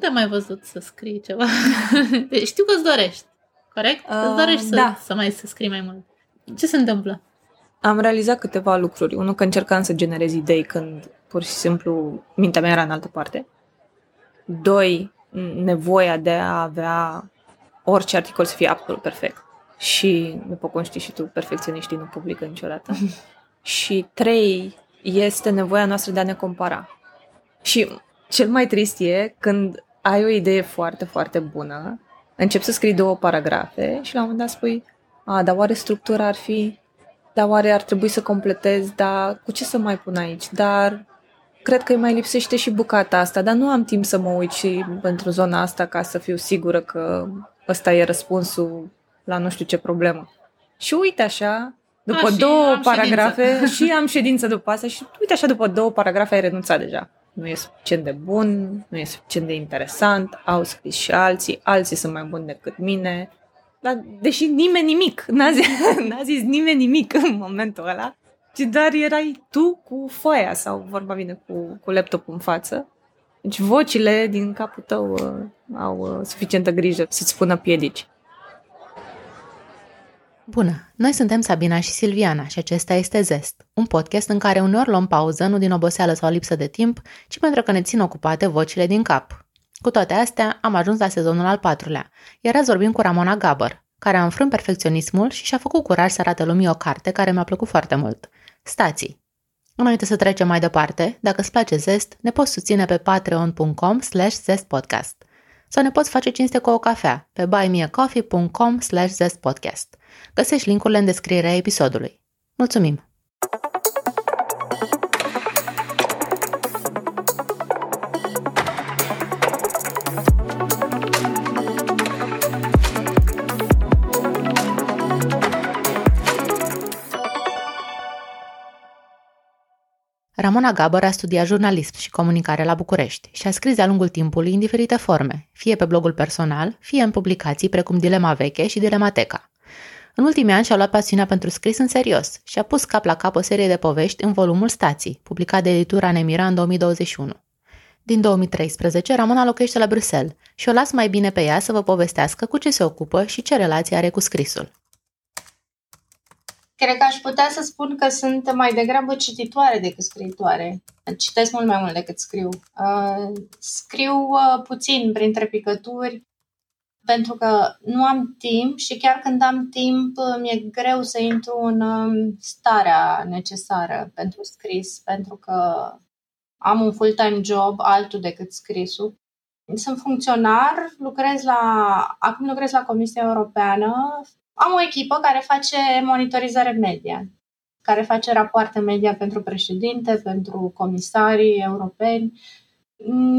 te-am mai văzut să scrii ceva. Deci știu că îți dorești, corect? Uh, îți dorești să, da. să mai să scrii mai mult. Ce se întâmplă? Am realizat câteva lucruri. Unul, că încercam să generez idei când pur și simplu mintea mea era în altă parte. Doi, nevoia de a avea orice articol să fie absolut perfect. Și, după cum știi și tu, perfecționiștii nu publică niciodată. și trei, este nevoia noastră de a ne compara. Și cel mai trist e când ai o idee foarte, foarte bună, începi să scrii două paragrafe și la un moment dat spui, a, dar oare structura ar fi, dar oare ar trebui să completez, dar cu ce să mai pun aici, dar cred că îi mai lipsește și bucata asta, dar nu am timp să mă uit și pentru zona asta ca să fiu sigură că ăsta e răspunsul la nu știu ce problemă. Și uite așa, după A, două paragrafe, ședință. și am ședință după asta și uite așa, după două paragrafe ai renunțat deja. Nu e suficient de bun, nu e suficient de interesant, au scris și alții, alții sunt mai buni decât mine. Dar deși nimeni nimic, n-a zis, n-a zis nimeni nimic în momentul ăla, ci doar erai tu cu foaia sau vorba bine cu, cu laptopul în față. Deci vocile din capul tău uh, au uh, suficientă grijă să-ți spună piedici. Bună! Noi suntem Sabina și Silviana și acesta este Zest, un podcast în care uneori luăm pauză nu din oboseală sau lipsă de timp, ci pentru că ne țin ocupate vocile din cap. Cu toate astea, am ajuns la sezonul al patrulea, iar azi vorbim cu Ramona Gabăr, care a înfrânt perfecționismul și și-a făcut curaj să arate lumii o carte care mi-a plăcut foarte mult. Stații. Înainte să trecem mai departe, dacă îți place Zest, ne poți susține pe patreon.com slash zestpodcast sau ne poți face cinste cu o cafea pe buymeacoffee.com slash zestpodcast. Găsești linkurile în descrierea episodului. Mulțumim! Ramona Gabăr a studiat jurnalism și comunicare la București și a scris de-a lungul timpului în diferite forme, fie pe blogul personal, fie în publicații precum Dilema Veche și Dilemateca. În ultimii ani și-a luat pasiunea pentru scris în serios și a pus cap la cap o serie de povești în volumul Stații, publicat de editura Nemira în 2021. Din 2013, Ramona locuiește la Bruxelles și o las mai bine pe ea să vă povestească cu ce se ocupă și ce relație are cu scrisul. Cred că aș putea să spun că sunt mai degrabă cititoare decât scriitoare. Citesc mult mai mult decât scriu. Uh, scriu uh, puțin printre picături, pentru că nu am timp și chiar când am timp mi-e greu să intru în um, starea necesară pentru scris, pentru că am un full-time job altul decât scrisul. Sunt funcționar, lucrez la, acum lucrez la Comisia Europeană, am o echipă care face monitorizare media, care face rapoarte media pentru președinte, pentru comisarii europeni.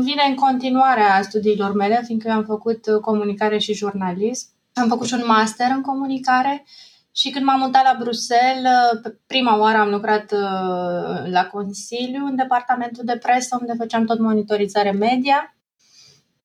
Vine în continuare a studiilor mele, fiindcă eu am făcut comunicare și jurnalism. Am făcut și un master în comunicare și când m-am mutat la Bruxelles, prima oară am lucrat uh, la Consiliu, în departamentul de presă, unde făceam tot monitorizare media.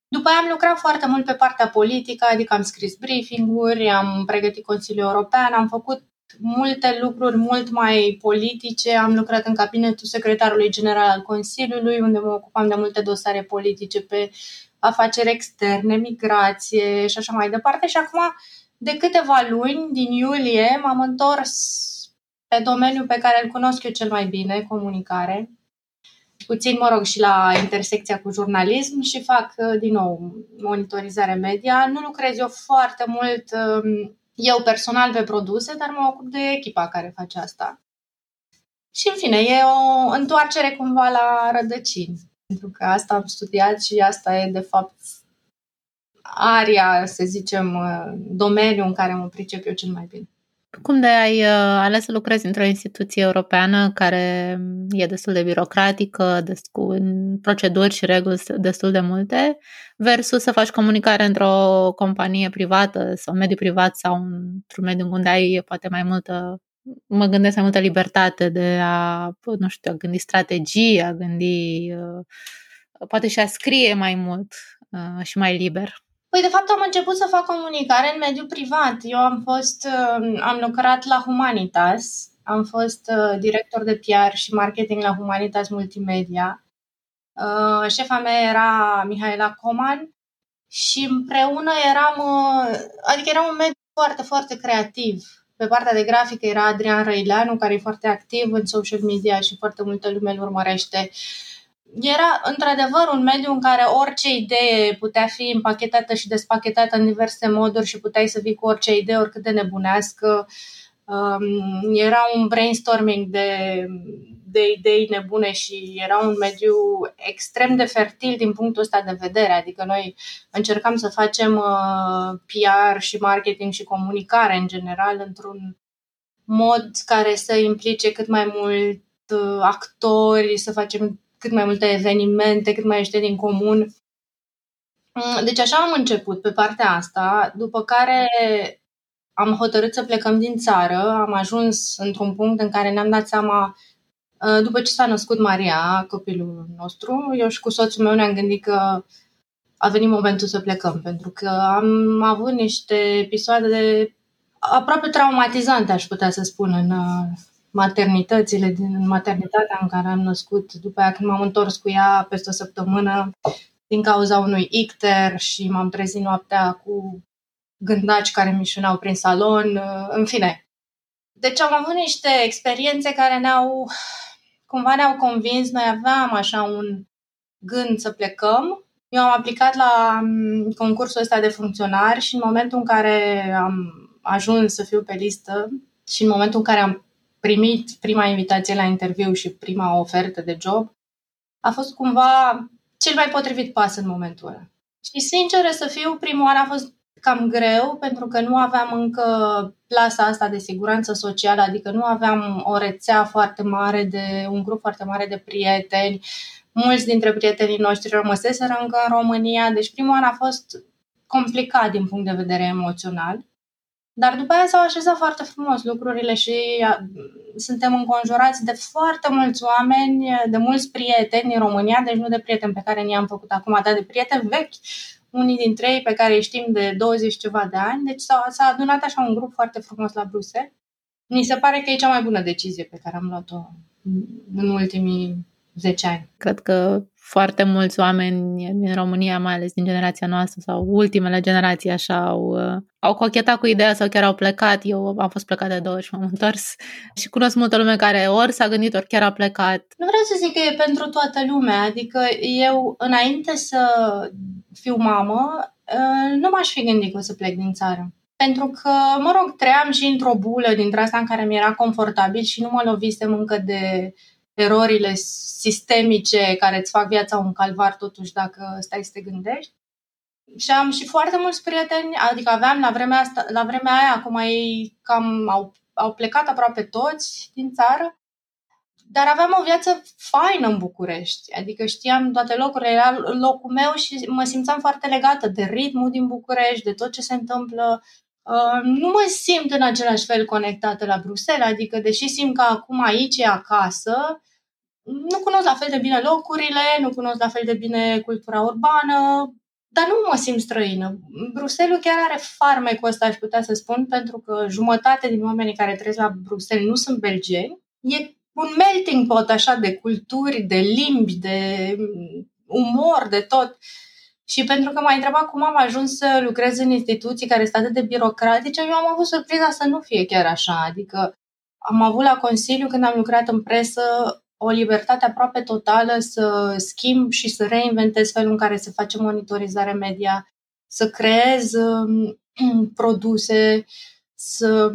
După aia am lucrat foarte mult pe partea politică, adică am scris briefing-uri, am pregătit Consiliul European, am făcut multe lucruri mult mai politice. Am lucrat în cabinetul secretarului general al Consiliului, unde mă ocupam de multe dosare politice pe afaceri externe, migrație și așa mai departe. Și acum, de câteva luni, din iulie, m-am întors pe domeniul pe care îl cunosc eu cel mai bine, comunicare puțin, mă rog, și la intersecția cu jurnalism și fac, uh, din nou, monitorizare media. Nu lucrez eu foarte mult um, eu personal pe produse, dar mă ocup de echipa care face asta. Și, în fine, e o întoarcere cumva la rădăcini. Pentru că asta am studiat și asta e, de fapt, aria, să zicem, uh, domeniul în care mă pricep eu cel mai bine. Cum de ai uh, ales să lucrezi într-o instituție europeană care e destul de birocratică, cu proceduri și reguli destul de multe, versus să faci comunicare într-o companie privată sau mediu privat sau într-un mediu unde ai poate mai multă, mă gândesc mai multă libertate de a, nu știu, a gândi strategii, a gândi, uh, poate și a scrie mai mult uh, și mai liber. Păi, de fapt, am început să fac comunicare în mediul privat. Eu am fost, uh, am lucrat la Humanitas, am fost uh, director de PR și marketing la Humanitas Multimedia Uh, șefa mea era Mihaela Coman și împreună eram, uh, adică era un mediu foarte, foarte creativ. Pe partea de grafică era Adrian Răileanu, care e foarte activ în social media și foarte multă lume îl urmărește. Era într-adevăr un mediu în care orice idee putea fi împachetată și despachetată în diverse moduri și puteai să vii cu orice idee, oricât de nebunească. Um, era un brainstorming de, de idei nebune și era un mediu extrem de fertil din punctul ăsta de vedere. Adică noi încercam să facem uh, PR și marketing și comunicare în general într-un mod care să implice cât mai mult uh, actori, să facem cât mai multe evenimente, cât mai iește din comun. Mm, deci așa am început pe partea asta, după care am hotărât să plecăm din țară, am ajuns într-un punct în care ne-am dat seama Uh, după ce s-a născut Maria, copilul nostru, eu și cu soțul meu ne-am gândit că a venit momentul să plecăm, pentru că am avut niște episoade aproape traumatizante, aș putea să spun, în uh, maternitățile, din maternitatea în care am născut, după aia când m-am întors cu ea peste o săptămână, din cauza unui icter și m-am trezit noaptea cu gândaci care mișunau prin salon, uh, în fine. Deci am avut niște experiențe care ne-au cumva ne-au convins, noi aveam așa un gând să plecăm. Eu am aplicat la mm, concursul ăsta de funcționari și în momentul în care am ajuns să fiu pe listă și în momentul în care am primit prima invitație la interviu și prima ofertă de job, a fost cumva cel mai potrivit pas în momentul ăla. Și sincer să fiu, primul an a fost cam greu pentru că nu aveam încă plasa asta de siguranță socială, adică nu aveam o rețea foarte mare de un grup foarte mare de prieteni. Mulți dintre prietenii noștri rămăseseră încă în România, deci primul an a fost complicat din punct de vedere emoțional. Dar după aia s-au așezat foarte frumos lucrurile și suntem înconjurați de foarte mulți oameni, de mulți prieteni în România, deci nu de prieteni pe care ni-am făcut acum, dar de prieteni vechi unii dintre ei pe care îi știm de 20 ceva de ani, deci s-a, s-a adunat așa un grup foarte frumos la Bruxelles. Mi se pare că e cea mai bună decizie pe care am luat-o în ultimii 10 ani. Cred că foarte mulți oameni din România, mai ales din generația noastră sau ultimele generații, așa au, uh, au cochetat cu ideea sau chiar au plecat. Eu am fost plecat de două ori și m-am întors și cunosc multă lume care ori s-a gândit, ori chiar a plecat. Nu vreau să zic că e pentru toată lumea, adică eu înainte să fiu mamă, uh, nu m-aș fi gândit că o să plec din țară. Pentru că, mă rog, trăiam și într-o bulă dintre asta în care mi era confortabil și nu mă lovisem încă de erorile sistemice care îți fac viața un calvar totuși dacă stai să te gândești. Și am și foarte mulți prieteni, adică aveam la vremea, asta, la vremea aia, acum ei cam au, au plecat aproape toți din țară, dar aveam o viață faină în București, adică știam toate locurile, era locul meu și mă simțeam foarte legată de ritmul din București, de tot ce se întâmplă. Uh, nu mă simt în același fel conectată la Bruxelles, adică deși simt că acum aici e acasă, nu cunosc la fel de bine locurile, nu cunosc la fel de bine cultura urbană, dar nu mă simt străină. Bruxelles chiar are farmecul ăsta, aș putea să spun, pentru că jumătate din oamenii care trăiesc la Bruxelles nu sunt belgeni. E un melting pot așa de culturi, de limbi, de umor, de tot. Și pentru că m-a întrebat cum am ajuns să lucrez în instituții care sunt atât de birocratice, eu am avut surpriza să nu fie chiar așa. Adică am avut la Consiliu, când am lucrat în presă, o libertate aproape totală să schimb și să reinventez felul în care se face monitorizare media, să creez um, produse, să,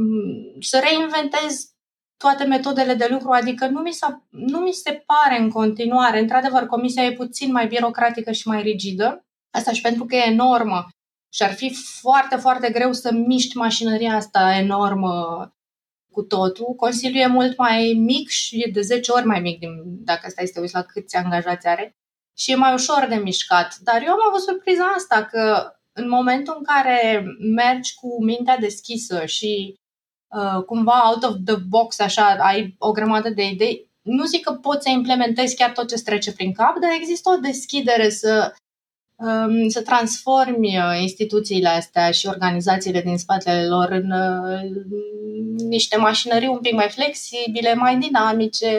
să reinventez toate metodele de lucru, adică nu mi, nu mi se pare în continuare, într-adevăr, comisia e puțin mai birocratică și mai rigidă, asta și pentru că e enormă și ar fi foarte, foarte greu să miști mașinăria asta enormă cu totul. Consiliul e mult mai mic și e de 10 ori mai mic din, dacă stai să te uiți la câți angajați are și e mai ușor de mișcat. Dar eu am avut surpriza asta că în momentul în care mergi cu mintea deschisă și uh, cumva out of the box, așa, ai o grămadă de idei, nu zic că poți să implementezi chiar tot ce trece prin cap, dar există o deschidere să Um, să transformi uh, instituțiile astea și organizațiile din spatele lor în uh, niște mașinării un pic mai flexibile, mai dinamice.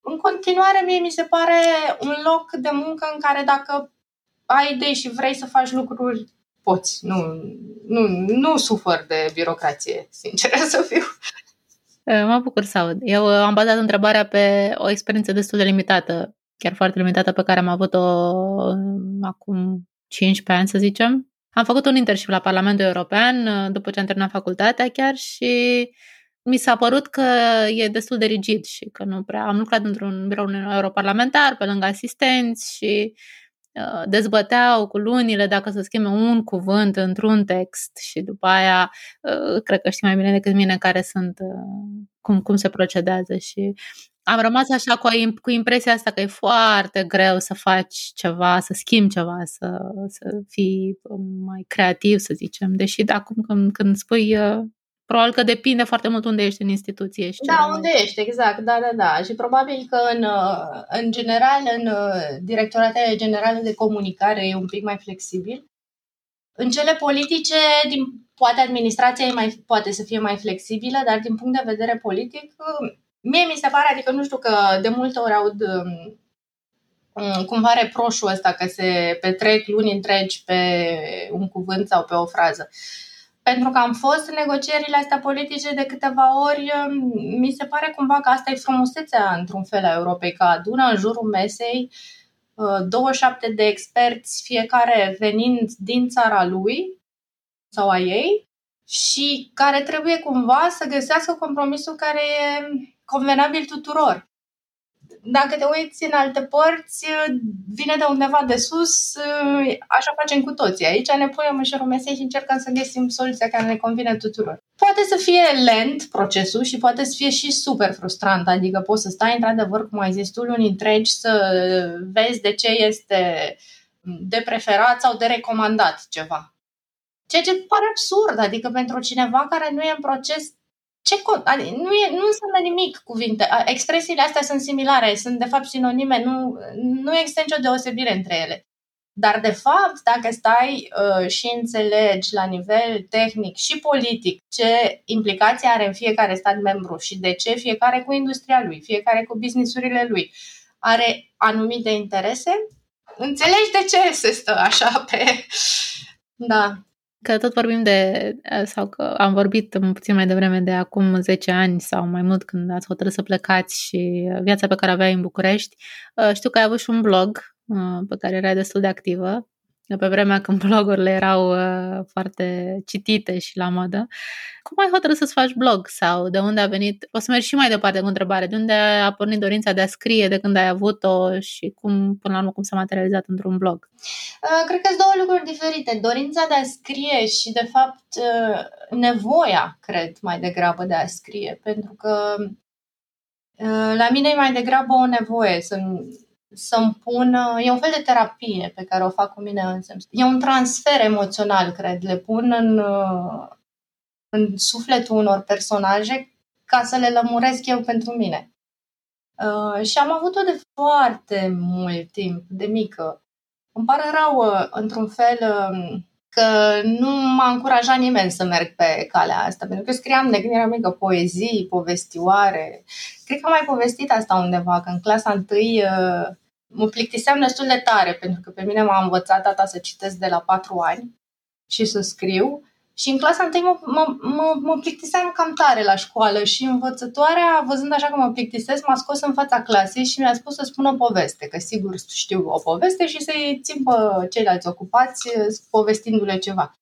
în continuare, mie mi se pare un loc de muncă în care dacă ai idei și vrei să faci lucruri, poți. Nu, nu, nu sufăr de birocrație, sincer să fiu. Mă bucur să aud. Eu am bazat întrebarea pe o experiență destul de limitată, chiar foarte limitată, pe care am avut-o acum 15 ani, să zicem. Am făcut un internship la Parlamentul European după ce am terminat facultatea chiar și mi s-a părut că e destul de rigid și că nu prea... Am lucrat într-un birou europarlamentar pe lângă asistenți și uh, dezbăteau cu lunile dacă să schimbe un cuvânt într-un text și după aia uh, cred că știi mai bine decât mine care sunt, uh, cum, cum se procedează și am rămas așa cu, cu impresia asta că e foarte greu să faci ceva, să schimbi ceva, să, să fii mai creativ, să zicem. Deși acum când, când spui Probabil că depinde foarte mult unde ești în instituție. Și da, unde ești, exact, da, da, da. Și probabil că în, în general, în directoratele generale de comunicare e un pic mai flexibil. În cele politice, din, poate administrația e mai, poate să fie mai flexibilă, dar din punct de vedere politic, mie mi se pare, adică nu știu că de multe ori aud um, cumva reproșul ăsta că se petrec luni întregi pe un cuvânt sau pe o frază. Uh, pentru că am fost în negocierile astea politice de câteva ori, mi se pare cumva că asta e frumusețea, într-un fel, a Europei, că adună în jurul mesei 27 uh, de experți, fiecare venind din țara lui sau a ei, și care trebuie cumva să găsească compromisul care e convenabil tuturor dacă te uiți în alte părți, vine de undeva de sus, așa facem cu toții. Aici ne punem în șerul mesei și încercăm să găsim soluția care ne convine tuturor. Poate să fie lent procesul și poate să fie și super frustrant, adică poți să stai într-adevăr, cum ai zis tu, luni întregi să vezi de ce este de preferat sau de recomandat ceva. Ceea ce pare absurd, adică pentru cineva care nu e în proces ce adică nu, e, nu înseamnă nimic cuvinte. Expresiile astea sunt similare, sunt de fapt sinonime, nu, nu există nicio deosebire între ele. Dar, de fapt, dacă stai uh, și înțelegi la nivel tehnic și politic ce implicații are în fiecare stat membru și de ce fiecare cu industria lui, fiecare cu businessurile lui are anumite interese, înțelegi de ce se stă așa pe... Da că tot vorbim de, sau că am vorbit puțin mai devreme de acum 10 ani sau mai mult când ați hotărât să plecați și viața pe care aveai în București. Știu că ai avut și un blog pe care erai destul de activă pe vremea când blogurile erau uh, foarte citite și la modă. Cum ai hotărât să-ți faci blog sau de unde a venit? O să mergi și mai departe cu întrebare. De unde a pornit dorința de a scrie, de când ai avut-o și cum, până la urmă, cum s-a materializat într-un blog? Uh, cred că sunt două lucruri diferite. Dorința de a scrie și, de fapt, uh, nevoia, cred, mai degrabă de a scrie. Pentru că uh, la mine e mai degrabă o nevoie să să-mi pun, e un fel de terapie pe care o fac cu mine însă. E un transfer emoțional, cred. Le pun în, în sufletul unor personaje ca să le lămuresc eu pentru mine. Uh, și am avut-o de foarte mult timp, de mică. Îmi pare rău, uh, într-un fel, uh, că nu m-a încurajat nimeni să merg pe calea asta, pentru că eu scriam de când eram mică poezii, povestioare. Cred că am mai povestit asta undeva, că în clasa întâi mă plictiseam destul de tare, pentru că pe mine m-a învățat tata să citesc de la patru ani și să scriu. Și în clasa întâi mă, mă, mă, mă plictiseam cam tare la școală și învățătoarea, văzând așa că mă plictisesc, m-a scos în fața clasei și mi-a spus să spun o poveste, că sigur știu o poveste și să-i țin pe ceilalți ocupați povestindu-le ceva.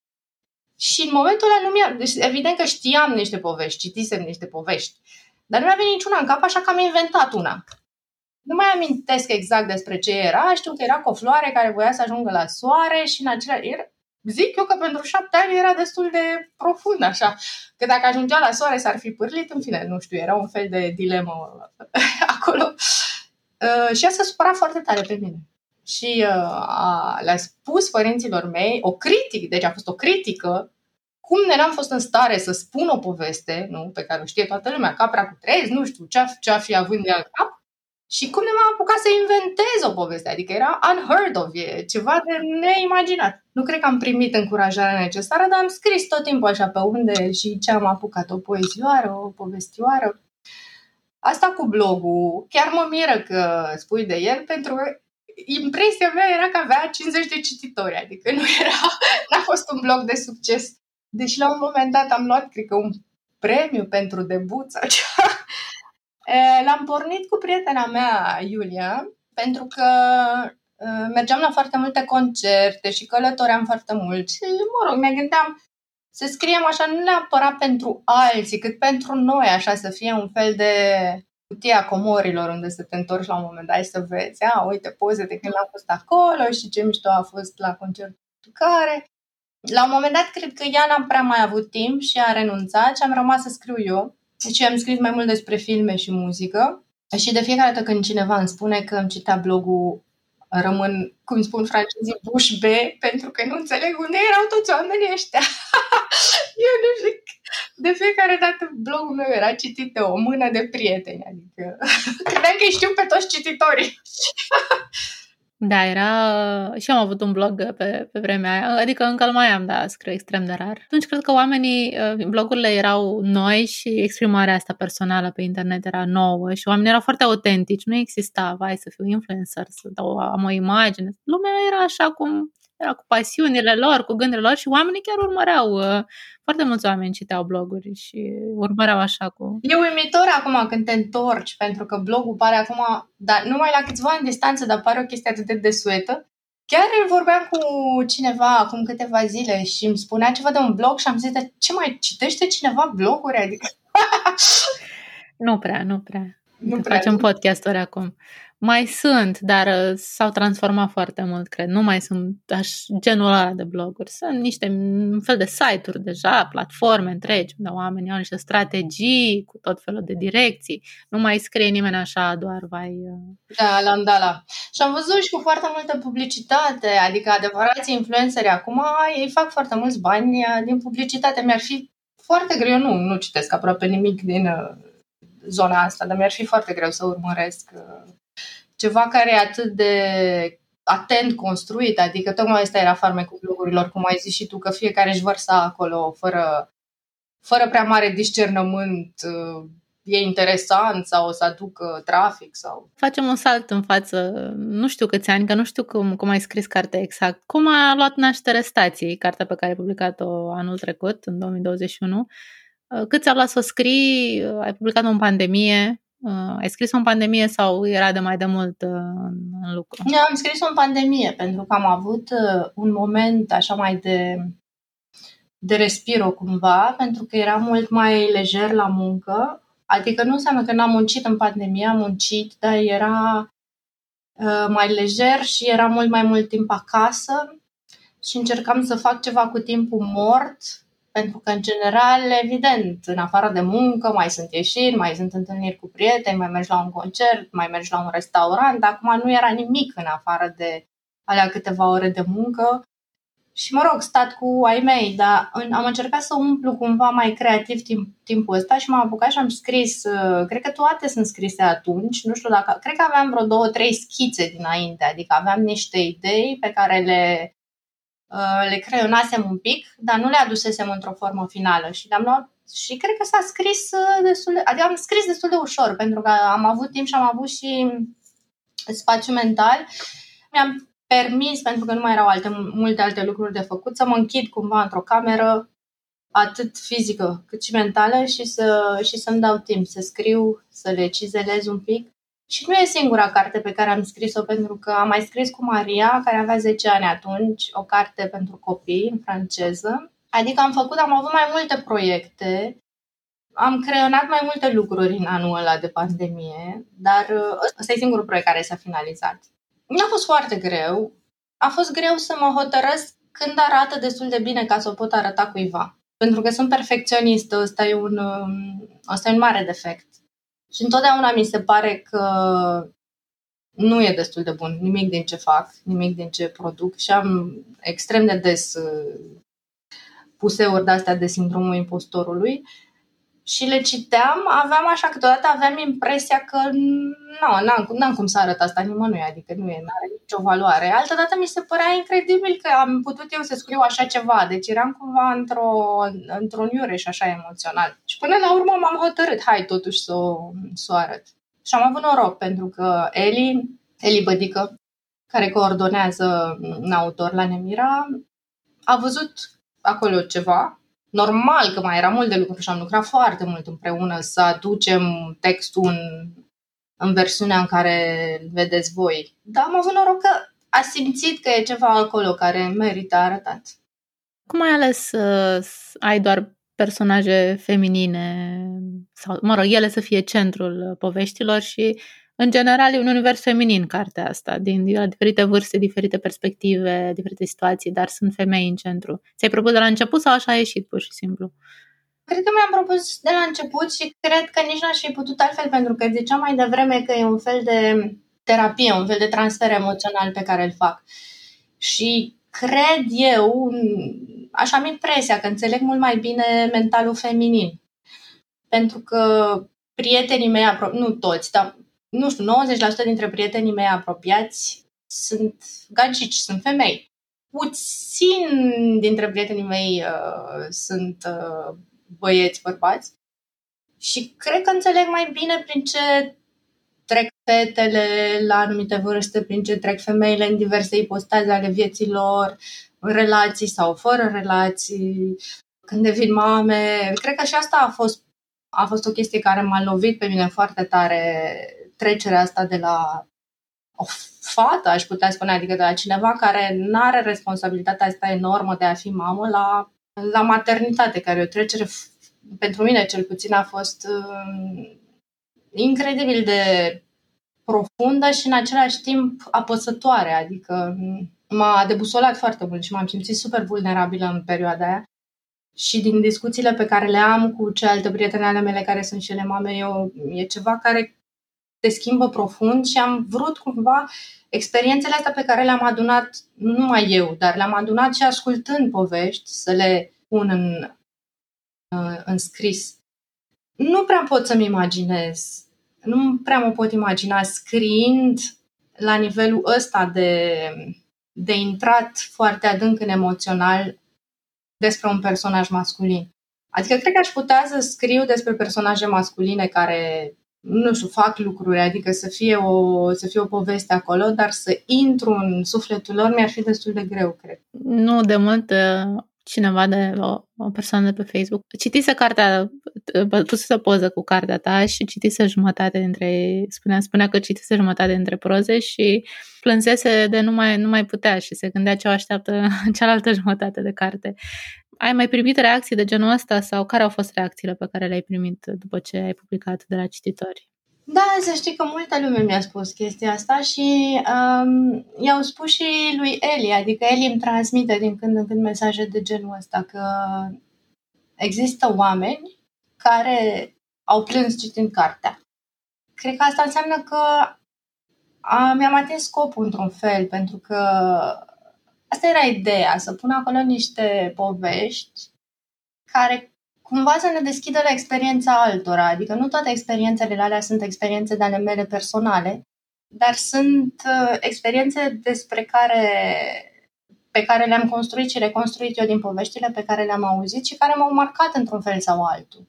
Și în momentul ăla nu mi-a... Deci evident că știam niște povești, citisem niște povești, dar nu mi-a venit niciuna în cap, așa că am inventat una. Nu mai amintesc exact despre ce era, știu că era cu o floare care voia să ajungă la soare și în același... Era, zic eu că pentru șapte ani era destul de profund, așa. Că dacă ajungea la soare s-ar fi pârlit, în fine, nu știu, era un fel de dilemă acolo. Uh, și ea s-a supărat foarte tare pe mine. Și uh, a, le-a spus părinților mei o critică, deci a fost o critică, cum ne am fost în stare să spun o poveste, nu, pe care o știe toată lumea, capra cu trez, nu știu ce-a, ce-a fi având de alt cap, și cum ne m-am apucat să inventez o poveste, adică era unheard of, e ceva de neimaginat. Nu cred că am primit încurajarea necesară, dar am scris tot timpul așa pe unde și ce am apucat, o poezioară, o povestioară. asta cu blogul, chiar mă miră că spui de el, pentru că impresia mea era că avea 50 de cititori, adică nu era, n-a fost un blog de succes. Deci la un moment dat am luat, cred că, un premiu pentru debut sau ceva. L-am pornit cu prietena mea, Iulia, pentru că mergeam la foarte multe concerte și călătoream foarte mult și, mă rog, ne gândeam să scriem așa nu neapărat pentru alții, cât pentru noi, așa să fie un fel de cutia comorilor unde să te întorci la un moment dat și să vezi, a, uite poze de când am fost acolo și ce mișto a fost la concertul care. La un moment dat, cred că ea n-a prea mai avut timp și a renunțat și am rămas să scriu eu. Deci am scris mai mult despre filme și muzică. Și de fiecare dată când cineva îmi spune că îmi citea blogul, rămân, cum spun francezii, buș B, pentru că nu înțeleg unde erau toți oamenii ăștia. eu nu știu. De fiecare dată blogul meu era citit de o mână de prieteni, adică credeam că știu pe toți cititorii. Da, era... și am avut un blog pe, pe vremea aia, adică încă îl mai am, dar scriu extrem de rar. Atunci cred că oamenii, uh, blogurile erau noi și exprimarea asta personală pe internet era nouă și oamenii erau foarte autentici. Nu exista, vai, să fiu influencer, să dau, am o imagine. Lumea era așa cum era cu pasiunile lor, cu gândurile lor și oamenii chiar urmăreau. Uh, foarte mulți oameni citeau bloguri și urmăreau așa cu... E uimitor acum când te întorci, pentru că blogul pare acum, dar numai la câțiva ani distanță, dar pare o chestie atât de desuetă. Chiar vorbeam cu cineva acum câteva zile și îmi spunea ceva de un blog și am zis, de ce mai citește cineva bloguri? Adică... nu prea, nu prea. Nu prea. Facem podcasturi acum. Mai sunt, dar uh, s-au transformat foarte mult, cred. Nu mai sunt aș, genul ăla de bloguri. Sunt niște un fel de site-uri deja, platforme întregi, unde oamenii au niște strategii cu tot felul de direcții. Nu mai scrie nimeni așa, doar vai... Uh. Da, la îndala. Și am văzut și cu foarte multă publicitate, adică adevărații influenceri acum, ei fac foarte mulți bani uh, din publicitate. Mi-ar fi foarte greu, nu, nu citesc aproape nimic din zona asta, dar mi-ar fi foarte greu să urmăresc ceva care e atât de atent construit, adică tocmai asta era farmecul blogurilor, cum ai zis și tu, că fiecare își vărsa acolo fără, fără prea mare discernământ e interesant sau o să aducă trafic sau... Facem un salt în față, nu știu câți ani, că nu știu cum, cum ai scris cartea exact. Cum a luat naștere stației, cartea pe care ai publicat-o anul trecut, în 2021? Cât ți-a luat să o scrii? Ai publicat-o în pandemie? Uh, ai scris-o în pandemie sau era de mai de mult uh, în lucru? Eu am scris-o în pandemie pentru că am avut uh, un moment așa mai de, de respiro cumva, pentru că era mult mai lejer la muncă. Adică nu înseamnă că n-am muncit în pandemie, am muncit, dar era uh, mai lejer și era mult mai mult timp acasă și încercam să fac ceva cu timpul mort pentru că, în general, evident, în afară de muncă, mai sunt ieșiri, mai sunt întâlniri cu prieteni, mai mergi la un concert, mai mergi la un restaurant, dar acum nu era nimic în afară de alea câteva ore de muncă. Și mă rog, stat cu ai mei, dar am încercat să umplu cumva mai creativ timp, timpul ăsta și m-am apucat și am scris, uh, cred că toate sunt scrise atunci, nu știu dacă, cred că aveam vreo două, trei schițe dinainte, adică aveam niște idei pe care le Uh, le creionasem un pic, dar nu le adusesem într-o formă finală și le-am luat și cred că s-a scris uh, destul de, adică am scris destul de ușor pentru că am avut timp și am avut și spațiu mental. Mi-am permis, pentru că nu mai erau alte, multe alte lucruri de făcut, să mă închid cumva într-o cameră atât fizică cât și mentală și, să, și să-mi dau timp să scriu, să le cizelez un pic și nu e singura carte pe care am scris-o, pentru că am mai scris cu Maria, care avea 10 ani atunci, o carte pentru copii în franceză. Adică am făcut, am avut mai multe proiecte, am creionat mai multe lucruri în anul ăla de pandemie, dar uh, ăsta e singurul proiect care s-a finalizat. Nu a fost foarte greu. A fost greu să mă hotărăsc când arată destul de bine ca să o pot arăta cuiva. Pentru că sunt perfecționistă, ăsta e un, ăsta um, e un mare defect. Și întotdeauna mi se pare că nu e destul de bun nimic din ce fac, nimic din ce produc și am extrem de des uh, puseuri de-astea de sindromul impostorului. Și le citeam, aveam așa, câteodată aveam impresia că nu, n-am, n-am cum să arăt asta nimănui, adică nu e, are nicio valoare. Altădată mi se părea incredibil că am putut eu să scriu așa ceva, deci eram cumva într-o, într-un iureș așa emoțional. Și până la urmă m-am hotărât, hai totuși să o, să o arăt. Și am avut noroc, pentru că Eli, Eli Bădică, care coordonează un autor la Nemira, a văzut acolo ceva normal că mai era mult de lucru și am lucrat foarte mult împreună să aducem textul în, în versiunea în care îl vedeți voi. Dar am avut noroc că a simțit că e ceva acolo care merită arătat. Cum ai ales să ai doar personaje feminine sau, mă rog, ele să fie centrul poveștilor și în general, e un univers feminin cartea asta, din diferite vârste, diferite perspective, diferite situații, dar sunt femei în centru. Ți-ai propus de la început sau așa a ieșit, pur și simplu? Cred că mi-am propus de la început și cred că nici n-aș fi putut altfel, pentru că ziceam mai devreme că e un fel de terapie, un fel de transfer emoțional pe care îl fac. Și cred eu, așa am impresia că înțeleg mult mai bine mentalul feminin. Pentru că prietenii mei, nu toți, dar nu știu, 90% dintre prietenii mei apropiați sunt gagici, sunt femei. Puțin dintre prietenii mei uh, sunt uh, băieți, bărbați. Și cred că înțeleg mai bine prin ce trec fetele la anumite vârste, prin ce trec femeile în diverse ipostaze ale vieților, în relații sau fără relații, când devin mame. Cred că și asta a fost, a fost o chestie care m-a lovit pe mine foarte tare trecerea asta de la o fată, aș putea spune, adică de la cineva care nu are responsabilitatea asta enormă de a fi mamă la, la maternitate, care e o trecere, pentru mine cel puțin, a fost uh, incredibil de profundă și în același timp apăsătoare, adică m-a debusolat foarte mult și m-am simțit super vulnerabilă în perioada aia. Și din discuțiile pe care le am cu celelalte prietene ale mele care sunt și ele mame, eu, e ceva care te schimbă profund și am vrut cumva experiențele astea pe care le-am adunat, nu numai eu, dar le-am adunat și ascultând povești, să le pun în, uh, în scris. Nu prea pot să-mi imaginez, nu prea mă pot imagina scriind la nivelul ăsta de, de intrat foarte adânc în emoțional despre un personaj masculin. Adică cred că aș putea să scriu despre personaje masculine care nu știu, fac lucruri, adică să fie, o, să fie o poveste acolo, dar să intru în sufletul lor mi-ar fi destul de greu, cred. Nu, de mult uh, cineva de o, o persoană de pe Facebook citise cartea, uh, pusese o poză cu cartea ta și citise jumătate dintre spunea, spunea că citise jumătate dintre proze și plânsese de nu mai, nu mai putea și se gândea ce o așteaptă cealaltă jumătate de carte. Ai mai primit reacții de genul ăsta sau care au fost reacțiile pe care le-ai primit după ce ai publicat de la cititori? Da, să știi că multă lume mi-a spus chestia asta și um, i-au spus și lui Eli, adică Eli îmi transmite din când în când mesaje de genul ăsta, că există oameni care au plâns citind cartea. Cred că asta înseamnă că a, mi-am atins scopul într-un fel, pentru că Asta era ideea, să pun acolo niște povești care cumva să ne deschidă la experiența altora. Adică nu toate experiențele alea sunt experiențe de ale mele personale, dar sunt uh, experiențe despre care pe care le-am construit și reconstruit eu din poveștile pe care le-am auzit și care m-au marcat într-un fel sau altul.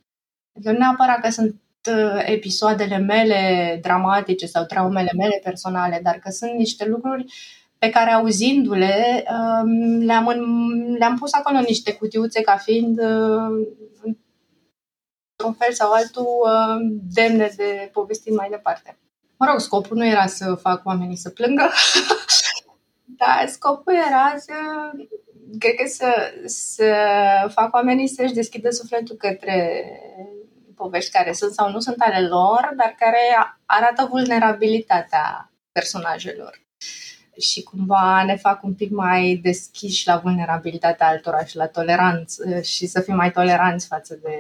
Adică nu neapărat că sunt uh, episoadele mele dramatice sau traumele mele personale, dar că sunt niște lucruri pe care auzindu-le um, le-am, le-am pus acolo niște cutiuțe ca fiind uh, într-un fel sau altul uh, demne de povestit mai departe. Mă rog, scopul nu era să fac oamenii să plângă, dar scopul era să, cred că să, să fac oamenii să-și deschidă sufletul către povești care sunt sau nu sunt ale lor, dar care arată vulnerabilitatea personajelor și cumva ne fac un pic mai deschiși la vulnerabilitatea altora și la toleranță și să fim mai toleranți față de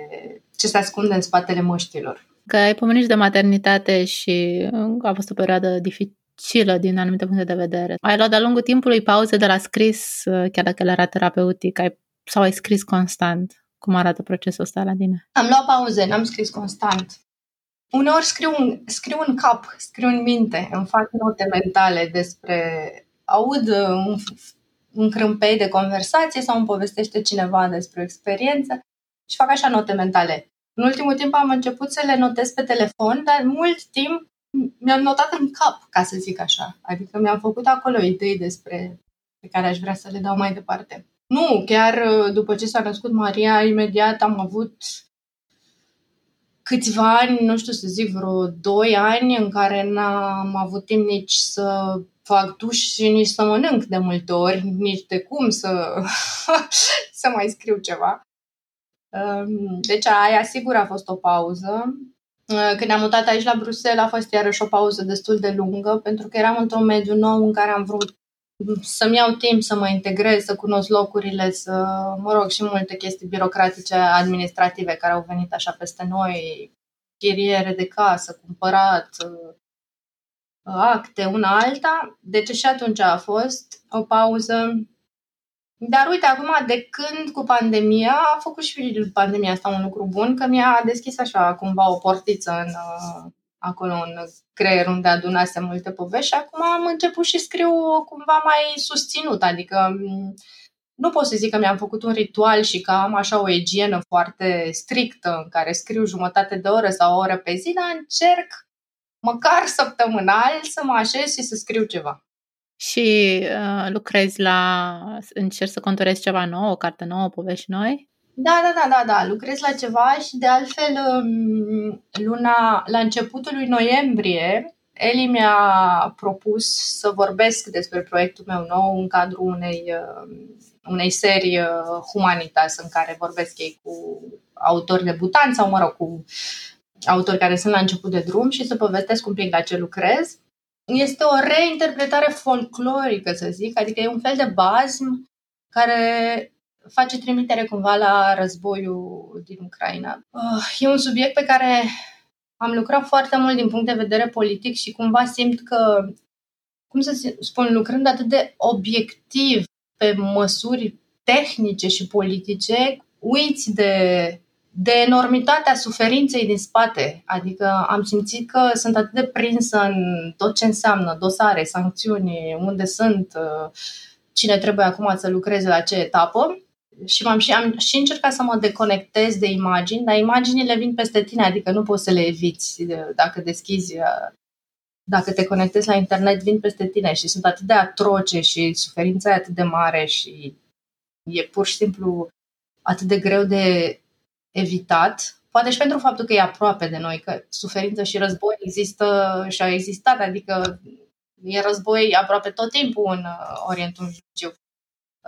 ce se ascunde în spatele măștilor. Că ai pomenit de maternitate și a fost o perioadă dificilă din anumite puncte de vedere. Ai luat de-a lungul timpului pauze de la scris, chiar dacă le era terapeutic, ai, sau ai scris constant. Cum arată procesul ăsta la tine? Am luat pauze, n-am scris constant. Uneori scriu, scriu în cap, scriu în minte, îmi fac note mentale despre... Aud un, un crâmpei de conversație sau îmi povestește cineva despre o experiență și fac așa note mentale. În ultimul timp am început să le notez pe telefon, dar mult timp mi-am notat în cap, ca să zic așa. Adică mi-am făcut acolo idei despre pe care aș vrea să le dau mai departe. Nu, chiar uh, după ce s-a născut Maria, imediat am avut câțiva ani, nu știu să zic, vreo doi ani în care n-am avut timp nici să fac duș și nici să mănânc de multe ori, nici de cum să, să mai scriu ceva. Um, deci aia sigur a fost o pauză. Uh, când am mutat aici la Bruxelles a fost iarăși o pauză destul de lungă pentru că eram într-un mediu nou în care am vrut să-mi iau timp să mă integrez, să cunosc locurile, să, mă rog, și multe chestii birocratice, administrative care au venit așa peste noi, chiriere de casă, cumpărat, uh, acte, una alta. Deci și atunci a fost o pauză. Dar uite, acum, de când cu pandemia, a făcut și pandemia asta un lucru bun, că mi-a deschis așa cumva o portiță în, uh, acolo în creier unde adunase multe povești și acum am început și scriu cumva mai susținut, adică nu pot să zic că mi-am făcut un ritual și că am așa o igienă foarte strictă în care scriu jumătate de oră sau o oră pe zi, dar încerc măcar săptămânal să mă așez și să scriu ceva. Și uh, lucrezi la... încerci să conturezi ceva nou, o carte nouă, povești noi? Da, da, da, da, da. Lucrez la ceva și de altfel um, luna, la începutul lui noiembrie, Eli mi-a propus să vorbesc despre proiectul meu nou în cadrul unei, um, unei serii uh, Humanitas în care vorbesc ei cu autori debutanți sau, mă rog, cu autori care sunt la început de drum și să povestesc un pic la ce lucrez. Este o reinterpretare folclorică, să zic, adică e un fel de bazm care face trimitere cumva la războiul din Ucraina. Uh, e un subiect pe care am lucrat foarte mult din punct de vedere politic și cumva simt că, cum să spun, lucrând atât de obiectiv pe măsuri tehnice și politice, uiți de, de enormitatea suferinței din spate. Adică am simțit că sunt atât de prinsă în tot ce înseamnă dosare, sancțiuni, unde sunt, uh, cine trebuie acum să lucreze la ce etapă, și am și, am și încercat să mă deconectez de imagini, dar imaginile vin peste tine, adică nu poți să le eviți dacă deschizi, dacă te conectezi la internet, vin peste tine și sunt atât de atroce și suferința e atât de mare și e pur și simplu atât de greu de evitat. Poate și pentru faptul că e aproape de noi, că suferință și război există și au existat, adică e război aproape tot timpul în Orientul Mijlociu.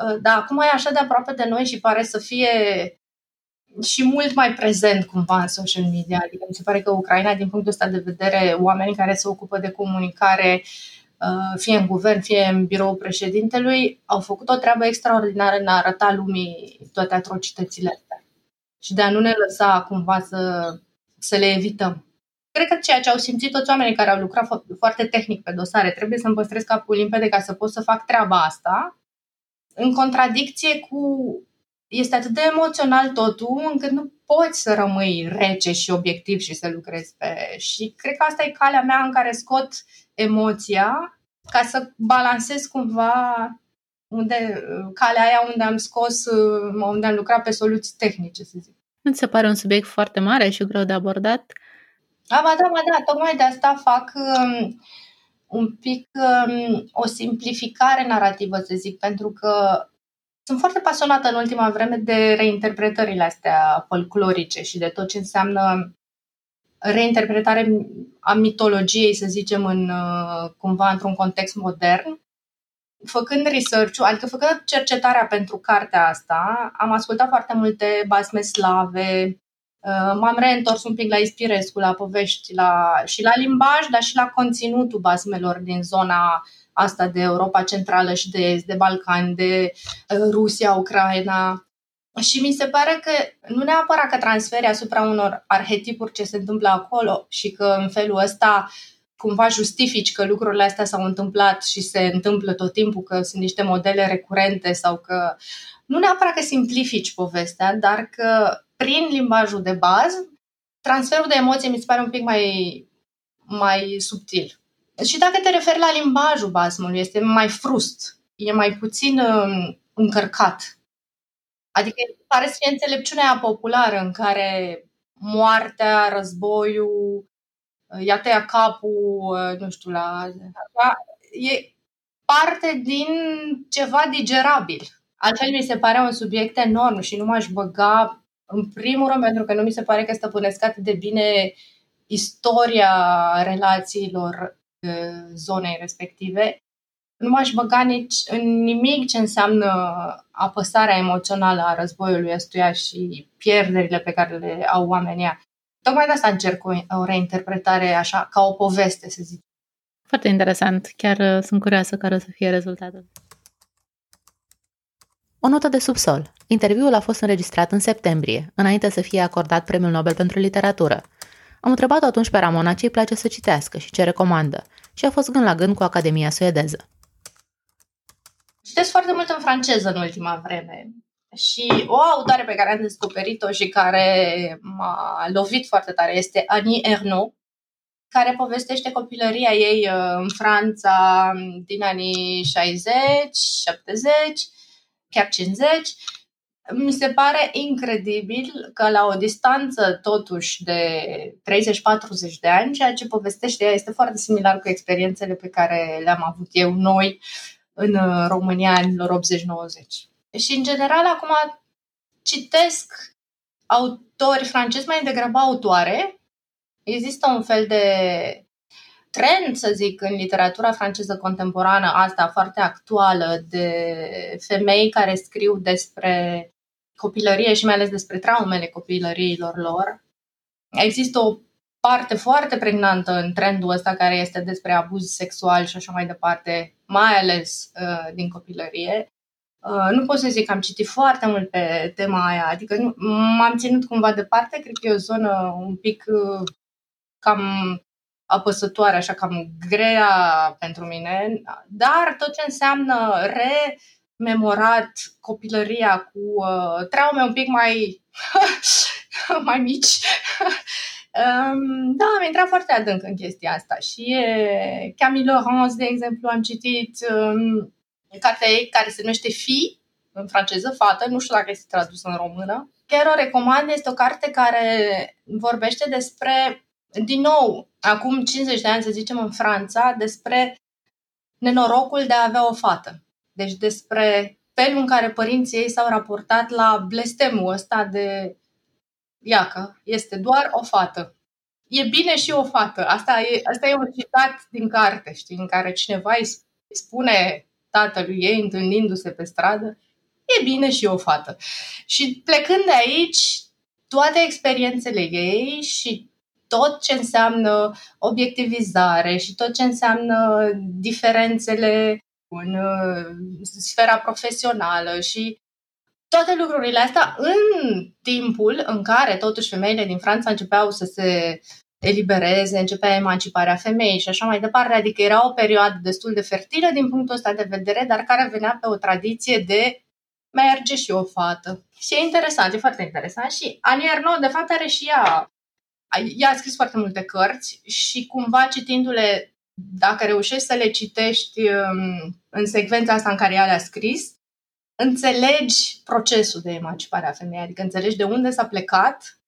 Uh, dar acum e așa de aproape de noi și pare să fie și mult mai prezent cumva în social media. Adică mi se pare că Ucraina, din punctul ăsta de vedere, oamenii care se ocupă de comunicare, uh, fie în guvern, fie în biroul președintelui, au făcut o treabă extraordinară în a arăta lumii toate atrocitățile astea. Și de a nu ne lăsa cumva să, să le evităm. Cred că ceea ce au simțit toți oamenii care au lucrat foarte tehnic pe dosare, trebuie să-mi păstrez capul limpede ca să pot să fac treaba asta în contradicție cu este atât de emoțional totul încât nu poți să rămâi rece și obiectiv și să lucrezi pe... Și cred că asta e calea mea în care scot emoția ca să balansez cumva unde, calea aia unde am scos, unde am lucrat pe soluții tehnice, să zic. Nu ți se pare un subiect foarte mare și greu de abordat? Da, ba da, ba da, tocmai de asta fac um, un pic um, o simplificare narrativă, să zic, pentru că sunt foarte pasionată în ultima vreme de reinterpretările astea folclorice și de tot ce înseamnă reinterpretare a mitologiei, să zicem, în, uh, cumva într-un context modern. Făcând research adică făcând cercetarea pentru cartea asta, am ascultat foarte multe basme slave, Uh, m-am reîntors un pic la Ispirescu, la povești la, și la limbaj, dar și la conținutul basmelor din zona asta de Europa Centrală și de Est, de Balcani, de uh, Rusia, Ucraina. Și mi se pare că nu neapărat că transferi asupra unor arhetipuri ce se întâmplă acolo și că în felul ăsta cumva justifici că lucrurile astea s-au întâmplat și se întâmplă tot timpul, că sunt niște modele recurente sau că nu neapărat că simplifici povestea, dar că prin limbajul de bază, transferul de emoții mi se pare un pic mai, mai subtil. Și dacă te referi la limbajul basmului, este mai frust, e mai puțin um, încărcat. Adică pare să fie înțelepciunea populară în care moartea, războiul, ia tăia capul, uh, nu știu, la... E parte din ceva digerabil. Altfel mi se pare un subiect enorm și nu m-aș băga în primul rând pentru că nu mi se pare că stăpânesc atât de bine istoria relațiilor zonei respective. Nu m-aș băga nici în nimic ce înseamnă apăsarea emoțională a războiului ăstuia și pierderile pe care le au oamenii. Tocmai de asta încerc o, o reinterpretare așa, ca o poveste, să zic. Foarte interesant. Chiar uh, sunt curioasă care o să fie rezultatul. O notă de subsol. Interviul a fost înregistrat în septembrie, înainte să fie acordat Premiul Nobel pentru Literatură. Am întrebat atunci pe Ramona ce îi place să citească și ce recomandă și a fost gând la gând cu Academia Suedeză. Citesc foarte mult în franceză în ultima vreme și o autoare pe care am descoperit-o și care m-a lovit foarte tare este Annie Ernaux, care povestește copilăria ei uh, în Franța din anii 60, 70, chiar 50. Mi se pare incredibil că la o distanță totuși de 30-40 de ani, ceea ce povestește ea este foarte similar cu experiențele pe care le-am avut eu noi în uh, România anilor 80-90. Și, în general, acum citesc autori francezi, mai degrabă autoare. Există un fel de trend, să zic, în literatura franceză contemporană, asta foarte actuală, de femei care scriu despre copilărie și mai ales despre traumele copilăriilor lor. Există o parte foarte pregnantă în trendul ăsta care este despre abuz sexual și așa mai departe, mai ales uh, din copilărie. Uh, nu pot să zic că am citit foarte mult pe tema aia, adică nu, m-am ținut cumva departe, cred că e o zonă un pic uh, cam apăsătoare, așa cam grea pentru mine, dar tot ce înseamnă rememorat copilăria cu uh, traume un pic mai, mai mici. um, da, am intrat foarte adânc în chestia asta și e Camille Laurence, de exemplu, am citit um, cartea ei care se numește Fi, în franceză, fată, nu știu dacă este tradusă în română. Chiar o recomand, este o carte care vorbește despre, din nou, acum 50 de ani, să zicem, în Franța, despre nenorocul de a avea o fată. Deci despre felul în care părinții ei s-au raportat la blestemul ăsta de iacă, este doar o fată. E bine și o fată. Asta e, asta e un citat din carte, știi, în care cineva îi spune tatălui ei întâlnindu-se pe stradă, e bine și o fată. Și plecând de aici, toate experiențele ei și tot ce înseamnă obiectivizare și tot ce înseamnă diferențele în uh, sfera profesională și toate lucrurile astea în timpul în care totuși femeile din Franța începeau să se elibereze, începea emanciparea femeii și așa mai departe. Adică era o perioadă destul de fertilă din punctul ăsta de vedere, dar care venea pe o tradiție de merge și o fată. Și e interesant, e foarte interesant. Și Annie Ernaux, de fapt, are și ea ea a scris foarte multe cărți și cumva citindu-le, dacă reușești să le citești um, în secvența asta în care ea le-a scris, înțelegi procesul de emancipare a femeii, adică înțelegi de unde s-a plecat,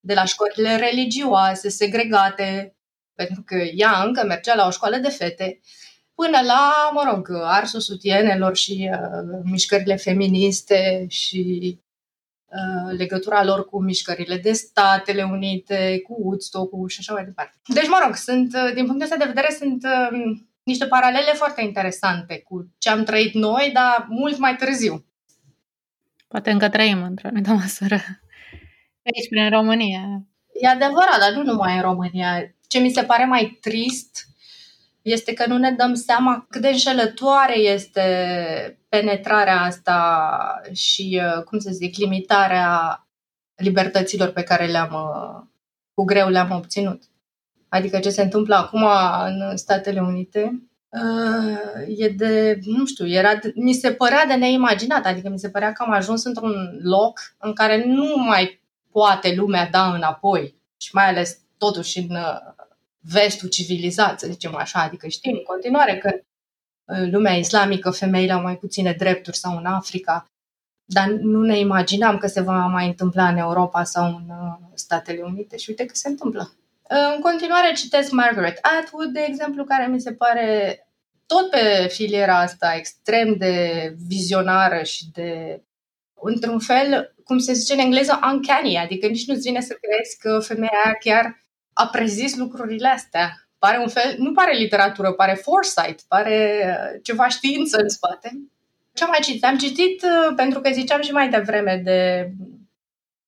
de la școlile religioase, segregate, pentru că ea încă mergea la o școală de fete, până la, mă rog, arsul sutienelor și uh, mișcările feministe și uh, legătura lor cu mișcările de Statele Unite, cu woodstock și așa mai departe. Deci, mă rog, sunt, uh, din punctul ăsta de vedere, sunt uh, niște paralele foarte interesante cu ce am trăit noi, dar mult mai târziu. Poate încă trăim într-o anumită măsură. Aici, prin România. E adevărat, dar nu numai în România. Ce mi se pare mai trist este că nu ne dăm seama cât de înșelătoare este penetrarea asta și, uh, cum să zic, limitarea libertăților pe care le-am, uh, cu greu le-am obținut. adică ce se întâmplă acum în Statele Unite, uh, e de, nu știu, era de, mi se părea de neimaginat, adică mi se părea că am ajuns într-un loc în care nu mai poate lumea da înapoi și mai ales totuși în uh, vestul civilizat, să zicem așa, adică știm în continuare că în lumea islamică femeile au mai puține drepturi sau în Africa, dar nu ne imaginam că se va mai întâmpla în Europa sau în uh, Statele Unite și uite că se întâmplă. În continuare citesc Margaret Atwood, de exemplu, care mi se pare tot pe filiera asta extrem de vizionară și de, într-un fel, cum se zice în engleză, uncanny, adică nici nu-ți vine să crezi că femeia aia chiar a prezis lucrurile astea. Pare un fel, nu pare literatură, pare foresight, pare uh, ceva știință în spate. Ce am mai citit? Am citit, uh, pentru că ziceam și mai devreme de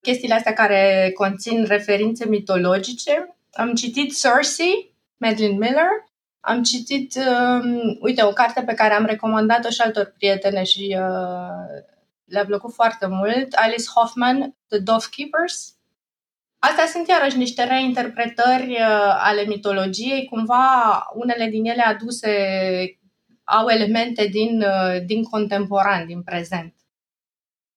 chestiile astea care conțin referințe mitologice. Am citit Cersei, Madeline Miller. Am citit, um, uite, o carte pe care am recomandat-o și altor prietene și uh, le-a plăcut foarte mult. Alice Hoffman, The Dove Keepers. Astea sunt iarăși niște reinterpretări uh, ale mitologiei, cumva unele din ele aduse au elemente din, uh, din contemporan, din prezent.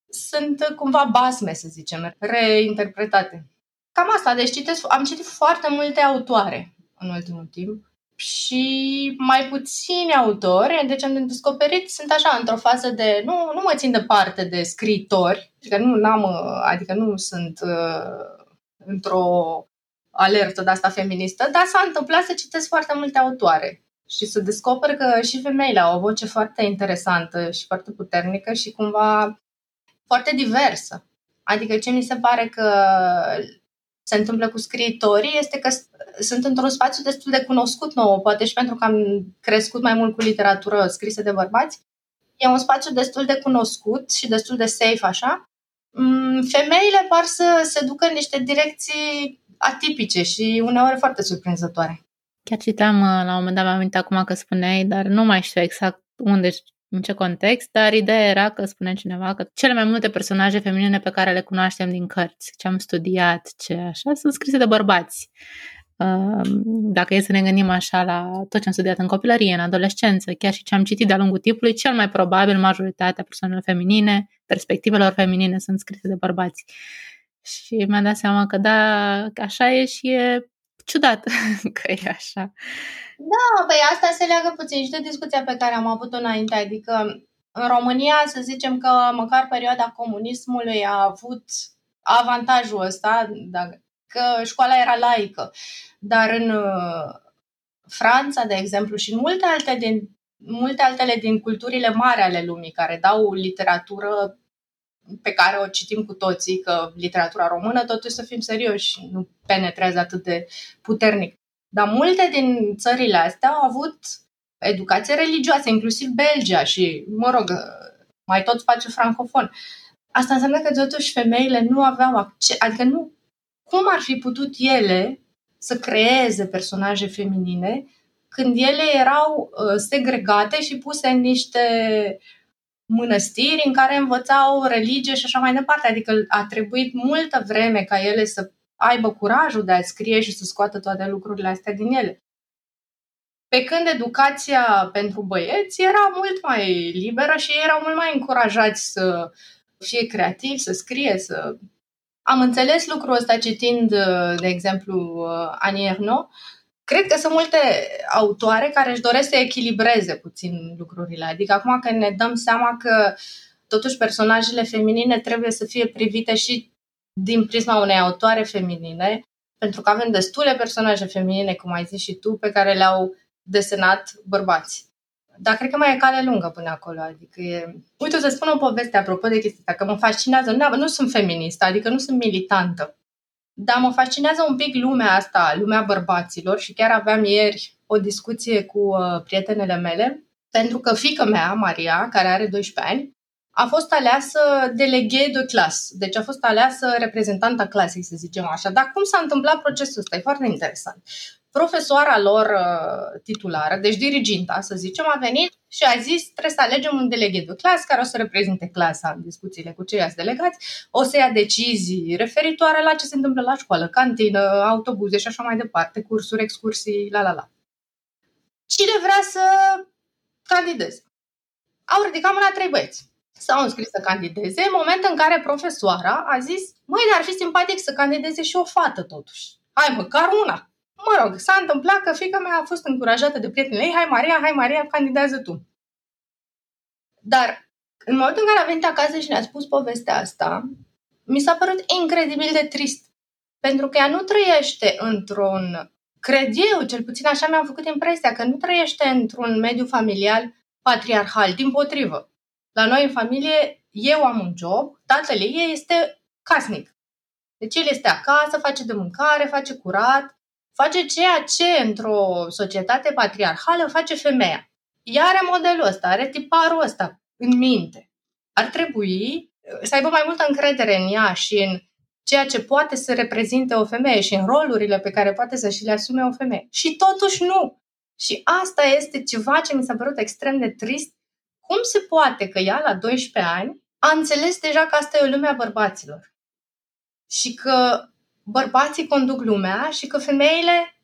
Sunt cumva basme, să zicem, reinterpretate. Cam asta, deci citesc, am citit foarte multe autoare în ultimul timp și mai puțini autori, deci am descoperit, sunt așa într-o fază de, nu, nu mă țin departe de scritori, adică nu am, adică nu sunt uh, într-o alertă de asta feministă, dar s-a întâmplat să citesc foarte multe autoare și să descoper că și femeile au o voce foarte interesantă și foarte puternică și cumva foarte diversă. Adică ce mi se pare că se întâmplă cu scriitorii este că sunt într-un spațiu destul de cunoscut nou, poate și pentru că am crescut mai mult cu literatură scrisă de bărbați. E un spațiu destul de cunoscut și destul de safe, așa. Mm, femeile par să se ducă în niște direcții atipice și uneori foarte surprinzătoare. Chiar citeam, uh, la un moment dat, mi-am amintit acum că spuneai, dar nu mai știu exact unde în ce context, dar ideea era că spune cineva că cele mai multe personaje feminine pe care le cunoaștem din cărți, ce am studiat, ce așa, sunt scrise de bărbați. Um, dacă e să ne gândim așa la tot ce am studiat în copilărie, în adolescență, chiar și ce am citit de-a lungul timpului, cel mai probabil majoritatea persoanelor feminine, perspectivelor feminine sunt scrise de bărbați. Și mi-am dat seama că da, așa e și e ciudat că e așa. Da, păi asta se leagă puțin și de discuția pe care am avut-o înainte, adică în România să zicem că măcar perioada comunismului a avut avantajul ăsta, că școala era laică, dar în uh, Franța, de exemplu, și în multe, alte din, multe altele din culturile mari ale lumii care dau literatură pe care o citim cu toții, că literatura română, totuși să fim serioși, nu penetrează atât de puternic. Dar multe din țările astea au avut educație religioasă, inclusiv Belgia și, mă rog, mai tot spațiu francofon. Asta înseamnă că totuși femeile nu aveau acces, adică nu, cum ar fi putut ele să creeze personaje feminine când ele erau uh, segregate și puse în niște mănăstiri în care învățau religie și așa mai departe. Adică a trebuit multă vreme ca ele să aibă curajul de a scrie și să scoată toate lucrurile astea din ele. Pe când educația pentru băieți era mult mai liberă și ei erau mult mai încurajați să fie creativi, să scrie, să... Am înțeles lucrul ăsta citind, de exemplu, Annie Ernaux. Cred că sunt multe autoare care își doresc să echilibreze puțin lucrurile. Adică acum că ne dăm seama că totuși personajele feminine trebuie să fie privite și din prisma unei autoare feminine, pentru că avem destule personaje feminine, cum ai zis și tu, pe care le-au desenat bărbați. Dar cred că mai e cale lungă până acolo. Adică e... Uite, o să spun o poveste apropo de chestia asta, că mă fascinează. Nu, nu sunt feministă, adică nu sunt militantă. Dar mă fascinează un pic lumea asta, lumea bărbaților și chiar aveam ieri o discuție cu uh, prietenele mele, pentru că fica mea, Maria, care are 12 ani, a fost aleasă deleghe de clas, deci a fost aleasă reprezentanta clasei, să zicem așa. Dar cum s-a întâmplat procesul ăsta? E foarte interesant. Profesoara lor uh, titulară, deci diriginta, să zicem, a venit și a zis trebuie să alegem un delegat de clasă care o să reprezinte clasa în discuțiile cu ceilalți delegați, o să ia decizii referitoare la ce se întâmplă la școală, cantină, autobuze și așa mai departe, cursuri, excursii, la la la. Cine vrea să candideze? Au ridicat mâna trei băieți. S-au înscris să candideze, în momentul în care profesoara a zis, măi, dar ar fi simpatic să candideze și o fată totuși. Hai măcar una. Mă rog, s-a întâmplat că fica mea a fost încurajată de prietenii ei, hai Maria, hai Maria, candidează tu. Dar în momentul în care a venit acasă și ne-a spus povestea asta, mi s-a părut incredibil de trist. Pentru că ea nu trăiește într-un, cred eu, cel puțin așa mi-am făcut impresia, că nu trăiește într-un mediu familial patriarhal, din potrivă. La noi în familie, eu am un job, tatăl ei este casnic. Deci el este acasă, face de mâncare, face curat, face ceea ce într-o societate patriarhală face femeia. Ea are modelul ăsta, are tiparul ăsta în minte. Ar trebui să aibă mai multă încredere în ea și în ceea ce poate să reprezinte o femeie și în rolurile pe care poate să și le asume o femeie. Și totuși nu. Și asta este ceva ce mi s-a părut extrem de trist. Cum se poate că ea, la 12 ani, a înțeles deja că asta e o lume a bărbaților? Și că bărbații conduc lumea și că femeile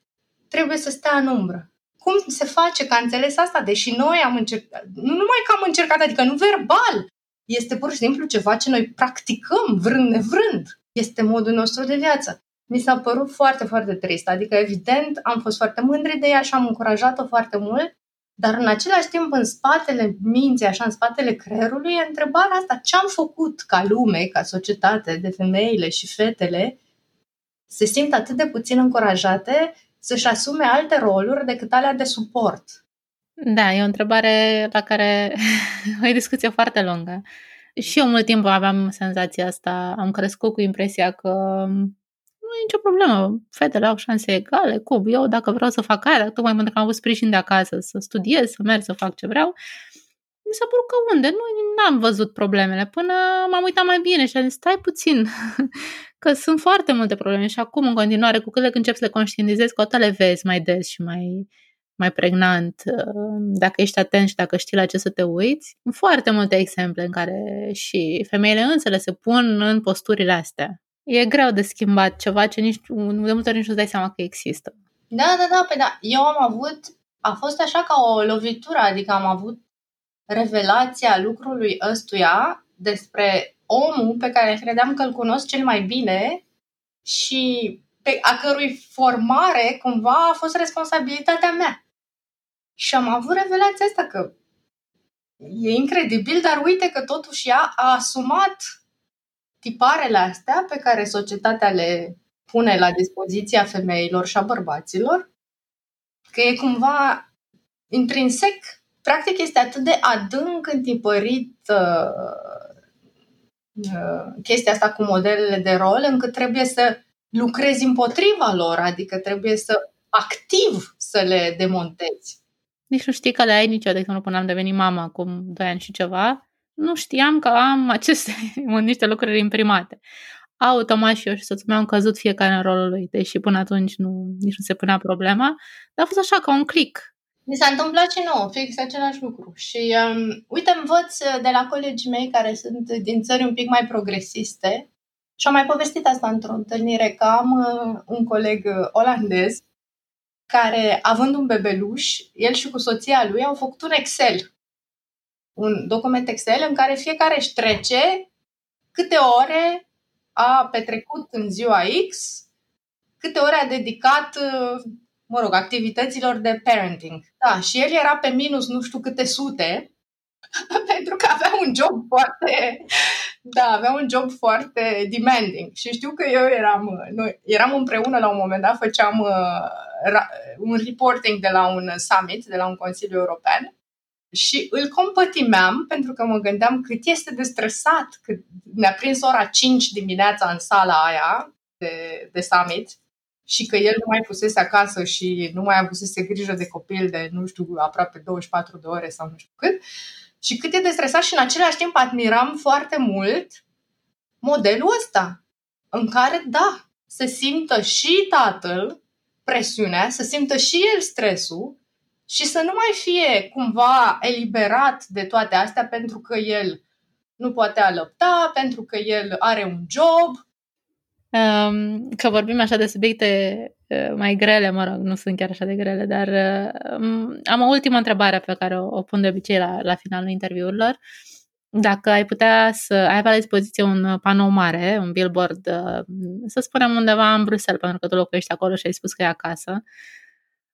trebuie să stea în umbră. Cum se face că a înțeles asta? Deși noi am încercat, nu numai că am încercat, adică nu verbal, este pur și simplu ceva ce noi practicăm vrând nevrând. Este modul nostru de viață. Mi s-a părut foarte, foarte trist. Adică, evident, am fost foarte mândri de ea și am încurajat-o foarte mult, dar în același timp, în spatele minții, așa, în spatele creierului, e întrebarea asta, ce am făcut ca lume, ca societate, de femeile și fetele, se simt atât de puțin încurajate să-și asume alte roluri decât alea de suport. Da, e o întrebare la care o discuție foarte lungă. Și eu mult timp aveam senzația asta, am crescut cu impresia că nu e nicio problemă, fetele au șanse egale, cum, eu dacă vreau să fac aia, tocmai pentru că am avut sprijin de acasă, să studiez, să merg, să fac ce vreau, mi s-a părut că unde? Nu am văzut problemele până m-am uitat mai bine și am zis, stai puțin, că sunt foarte multe probleme și acum în continuare, cu cât de încep să le conștientizezi, cu le vezi mai des și mai, mai pregnant, uh, dacă ești atent și dacă știi la ce să te uiți. Foarte multe exemple în care și femeile însele se pun în posturile astea. E greu de schimbat ceva ce nici, de multe ori nici nu dai seama că există. Da, da, da, pe da. Eu am avut, a fost așa ca o lovitură, adică am avut revelația lucrului ăstuia despre omul pe care credeam că îl cunosc cel mai bine și pe a cărui formare cumva a fost responsabilitatea mea. Și am avut revelația asta că e incredibil, dar uite că totuși ea a asumat tiparele astea pe care societatea le pune la dispoziția femeilor și a bărbaților, că e cumva intrinsec, practic este atât de adânc întipărit uh, uh, chestia asta cu modelele de rol, încât trebuie să lucrezi împotriva lor, adică trebuie să activ să le demontezi. Nici nu știi că le ai niciodată, de exemplu, până am devenit mama acum 2 ani și ceva, nu știam că am aceste niște lucruri imprimate. Automat și eu și soțul meu am căzut fiecare în rolul lui, deși până atunci nu, nici nu se punea problema, dar a fost așa, ca un click. Mi s-a întâmplat și nouă, fix același lucru. Și um, uite, învăț de la colegii mei care sunt din țări un pic mai progresiste și am mai povestit asta într-o întâlnire, că am uh, un coleg uh, olandez care, având un bebeluș, el și cu soția lui au făcut un Excel, un document Excel în care fiecare își trece câte ore a petrecut în ziua X, câte ore a dedicat, mă rog, activităților de parenting. Da, și el era pe minus nu știu câte sute, pentru că avea un job foarte, da, avea un job foarte demanding. Și știu că eu eram, noi eram împreună la un moment dat, făceam uh, un reporting de la un summit, de la un Consiliu European și îl compătimeam pentru că mă gândeam cât este de stresat, că ne-a prins ora 5 dimineața în sala aia de, de summit și că el nu mai fusese acasă și nu mai avusese grijă de copil de, nu știu, aproape 24 de ore sau nu știu cât. Și cât e de stresat și în același timp admiram foarte mult modelul ăsta, în care, da, se simtă și tatăl presiunea, să simtă și el stresul și să nu mai fie cumva eliberat de toate astea pentru că el nu poate alăpta, pentru că el are un job. Um, că vorbim așa de subiecte uh, mai grele, mă rog, nu sunt chiar așa de grele, dar uh, am o ultimă întrebare pe care o, o pun de obicei la, la finalul interviurilor. Dacă ai putea să ai la dispoziție un panou mare, un billboard, uh, să spunem undeva în Bruxelles, pentru că tu locuiești acolo și ai spus că e acasă,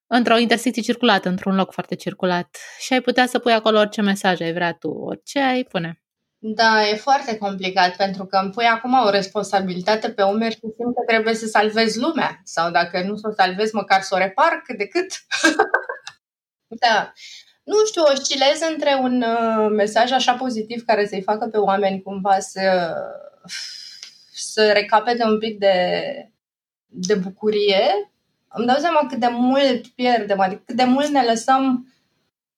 într-o intersecție circulată, într-un loc foarte circulat și ai putea să pui acolo orice mesaj ai vrea tu, orice ai pune. Da, e foarte complicat pentru că îmi pui acum o responsabilitate pe umeri și simt că trebuie să salvez lumea. Sau dacă nu să o salvez, măcar să o repar cât de cât. da. Nu știu, oscilez între un uh, mesaj așa pozitiv care să-i facă pe oameni cumva să, să recapete un pic de, de bucurie. Îmi dau seama cât de mult pierdem, adică cât de mult ne lăsăm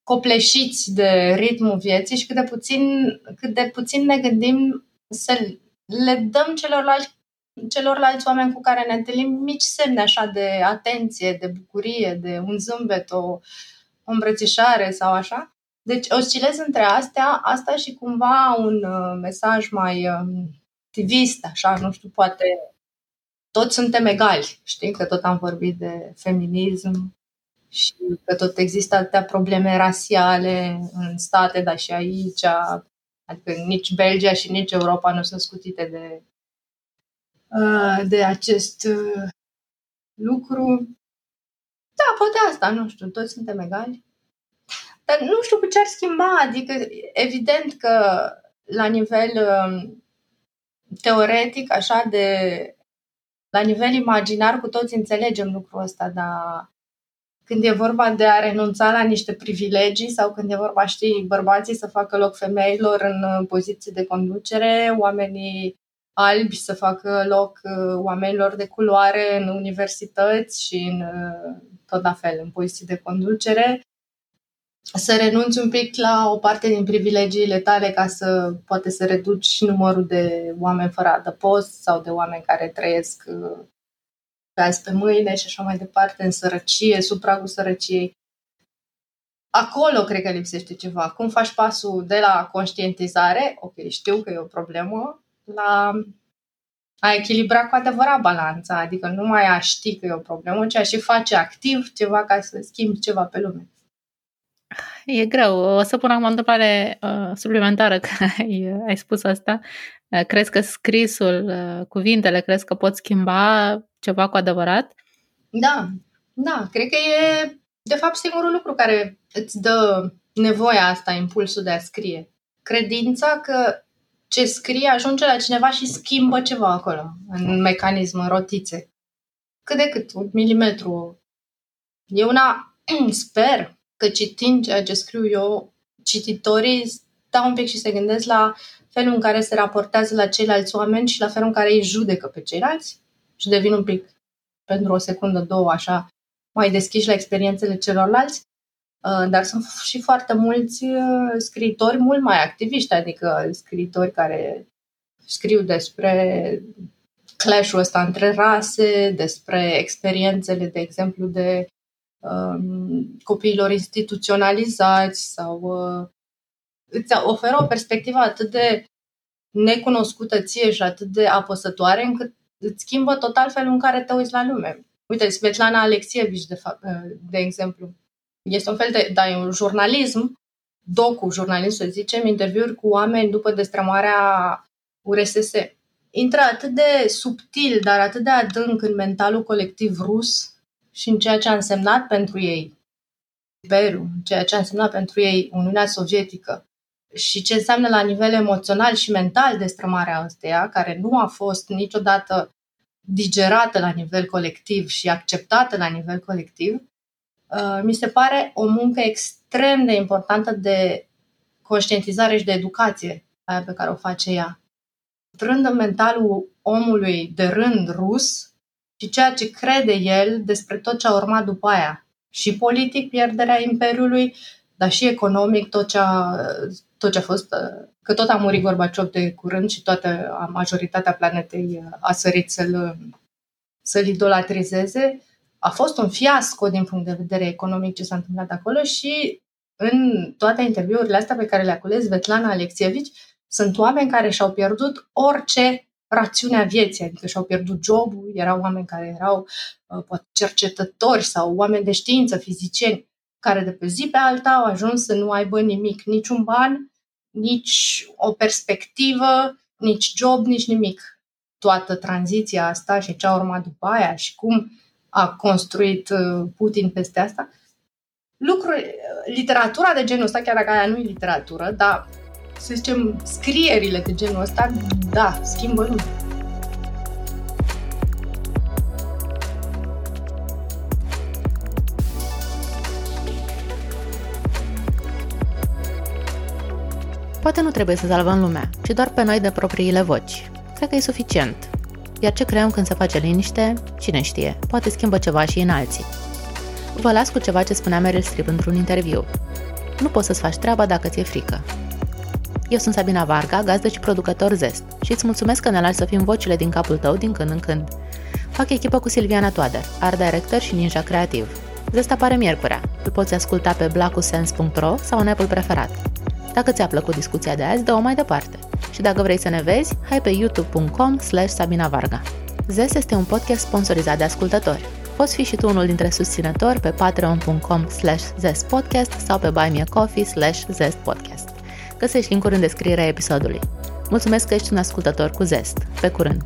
copleșiți de ritmul vieții și cât de puțin, cât de puțin ne gândim să le dăm celorlalți, celorlalți oameni cu care ne întâlnim mici semne așa de atenție, de bucurie, de un zâmbet, o, o îmbrățișare sau așa. Deci oscilez între astea, asta și cumva un uh, mesaj mai uh, activist, așa, nu știu, poate toți suntem egali. Știi că tot am vorbit de feminism, și că tot există atâtea probleme rasiale în state, dar și aici. Adică nici Belgia și nici Europa nu sunt scutite de, uh, de acest uh, lucru. Da, poate asta, nu știu, toți suntem egali. Dar nu știu cu ce ar schimba, adică evident că la nivel um, teoretic, așa de la nivel imaginar, cu toți înțelegem lucrul ăsta, dar când e vorba de a renunța la niște privilegii sau când e vorba, știi, bărbații să facă loc femeilor în uh, poziții de conducere, oamenii albi să facă loc uh, oamenilor de culoare în universități și în uh, tot la fel, în poziții de conducere, să renunți un pic la o parte din privilegiile tale ca să poate să reduci numărul de oameni fără adăpost sau de oameni care trăiesc pe azi pe mâine și așa mai departe, în sărăcie, sub pragul sărăciei. Acolo cred că lipsește ceva. Cum faci pasul de la conștientizare, ok, știu că e o problemă, la a echilibra cu adevărat balanța, adică nu mai a ști că e o problemă, ci a și face activ ceva ca să schimbi ceva pe lume. E greu. O să pun acum o întrebare uh, suplimentară că ai, ai spus asta. Uh, crezi că scrisul, uh, cuvintele, crezi că pot schimba ceva cu adevărat? Da, da. Cred că e, de fapt, singurul lucru care îți dă nevoia asta, impulsul de a scrie. Credința că ce scrie ajunge la cineva și schimbă ceva acolo, în mecanism, în rotițe. Cât de cât, un milimetru. E una, sper, că citind ceea ce scriu eu, cititorii stau un pic și se gândesc la felul în care se raportează la ceilalți oameni și la felul în care îi judecă pe ceilalți și devin un pic pentru o secundă, două, așa, mai deschiși la experiențele celorlalți. Uh, dar sunt și foarte mulți uh, scriitori mult mai activiști, adică scriitori care scriu despre clash-ul ăsta între rase, despre experiențele, de exemplu, de Um, copiilor instituționalizați sau uh, îți oferă o perspectivă atât de necunoscută ție și atât de apăsătoare încât îți schimbă total felul în care te uiți la lume. Uite, Svetlana Alexievici, de, fapt, uh, de exemplu, este un fel de, da, e un jurnalism, docu, jurnalism să zicem, interviuri cu oameni după destrămarea URSS. Intră atât de subtil, dar atât de adânc în mentalul colectiv rus, și în ceea ce a însemnat pentru ei Imperiul, ceea ce a însemnat pentru ei Uniunea Sovietică și ce înseamnă la nivel emoțional și mental destrămarea ăsteia, care nu a fost niciodată digerată la nivel colectiv și acceptată la nivel colectiv, uh, mi se pare o muncă extrem de importantă de conștientizare și de educație aia pe care o face ea. Trând în mentalul omului de rând rus, și ceea ce crede el despre tot ce a urmat după aia. Și politic, pierderea Imperiului, dar și economic, tot ce a, tot ce a fost, că tot a murit Gorbaciov de curând și toată majoritatea planetei a sărit să-l, să-l idolatrizeze. a fost un fiasco din punct de vedere economic ce s-a întâmplat acolo și în toate interviurile astea pe care le-a cules Vetlana Alexievici, sunt oameni care și-au pierdut orice rațiunea vieții, adică și-au pierdut jobul, erau oameni care erau uh, poate cercetători sau oameni de știință, fizicieni, care de pe zi pe alta au ajuns să nu aibă nimic, niciun ban, nici o perspectivă, nici job, nici nimic. Toată tranziția asta și ce a urmat după aia și cum a construit uh, Putin peste asta, lucruri, literatura de genul ăsta, chiar dacă aia nu e literatură, dar să zicem, scrierile de genul ăsta, da, schimbă lumea. Poate nu trebuie să salvăm lumea, ci doar pe noi de propriile voci. Cred că e suficient. Iar ce creăm când se face liniște, cine știe, poate schimbă ceva și în alții. Vă las cu ceva ce spunea Meryl Streep într-un interviu. Nu poți să-ți faci treaba dacă ți-e frică. Eu sunt Sabina Varga, gazdă și producător Zest și îți mulțumesc că ne lași să fim vocile din capul tău din când în când. Fac echipă cu Silviana Toader, art director și ninja creativ. Zest apare miercurea. Îl poți asculta pe blacusens.ro sau în Apple preferat. Dacă ți-a plăcut discuția de azi, dă-o mai departe. Și dacă vrei să ne vezi, hai pe youtube.com slash Sabina Varga. Zest este un podcast sponsorizat de ascultători. Poți fi și tu unul dintre susținători pe patreon.com slash zestpodcast sau pe buymeacoffee slash zestpodcast. Găsești link în descrierea episodului. Mulțumesc că ești un ascultător cu zest. Pe curând!